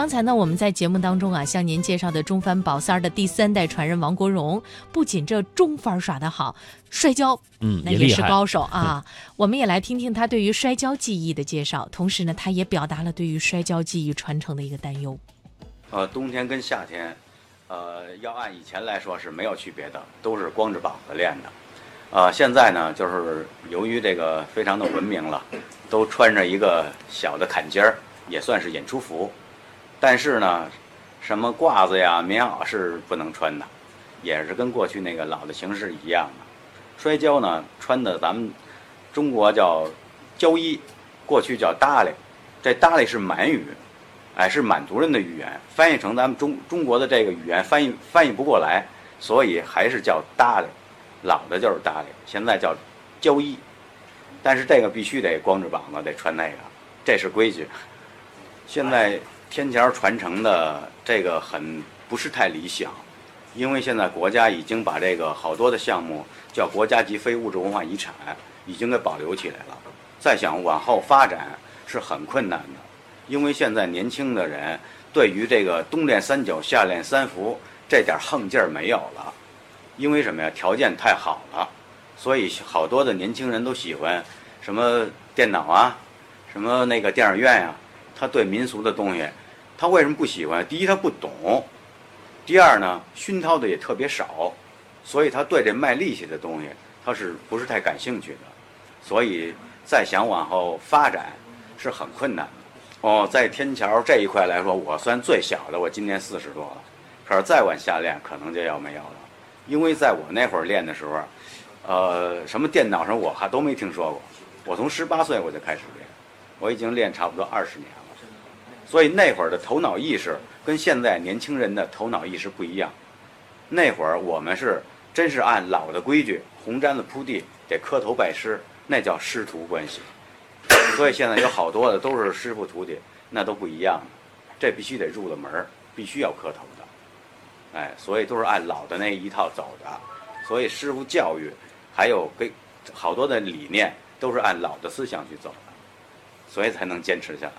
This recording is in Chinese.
刚才呢，我们在节目当中啊，向您介绍的中帆宝三儿的第三代传人王国荣，不仅这中帆耍得好，摔跤嗯，那也。是高手啊。我们也来听听他对于摔跤技艺的介绍，同时呢，他也表达了对于摔跤技艺传承的一个担忧。呃，冬天跟夏天，呃，要按以前来说是没有区别的，都是光着膀子练的。呃，现在呢，就是由于这个非常的文明了，都穿着一个小的坎肩儿，也算是演出服。但是呢，什么褂子呀、棉袄是不能穿的，也是跟过去那个老的形式一样的。摔跤呢，穿的咱们中国叫胶衣，过去叫搭哩，这搭哩是满语。哎，是满族人的语言，翻译成咱们中中国的这个语言翻译翻译不过来，所以还是叫搭哩，老的就是搭哩，现在叫胶衣，但是这个必须得光着膀子得穿那个，这是规矩。现在天桥传承的这个很不是太理想，因为现在国家已经把这个好多的项目叫国家级非物质文化遗产，已经给保留起来了，再想往后发展是很困难的。因为现在年轻的人对于这个冬练三九夏练三伏这点横劲儿没有了，因为什么呀？条件太好了，所以好多的年轻人都喜欢什么电脑啊，什么那个电影院呀、他对民俗的东西，他为什么不喜欢？第一，他不懂；第二呢，熏陶的也特别少，所以他对这卖力气的东西，他是不是太感兴趣的？所以再想往后发展是很困难的。哦，在天桥这一块来说，我算最小的，我今年四十多了。可是再往下练，可能就要没有了，因为在我那会儿练的时候，呃，什么电脑什么我还都没听说过。我从十八岁我就开始练，我已经练差不多二十年了。所以那会儿的头脑意识跟现在年轻人的头脑意识不一样。那会儿我们是真是按老的规矩，红毡子铺地，得磕头拜师，那叫师徒关系。所以现在有好多的都是师傅徒弟，那都不一样的，这必须得入了门，必须要磕头的，哎，所以都是按老的那一套走的，所以师傅教育还有给好多的理念都是按老的思想去走的，所以才能坚持下来。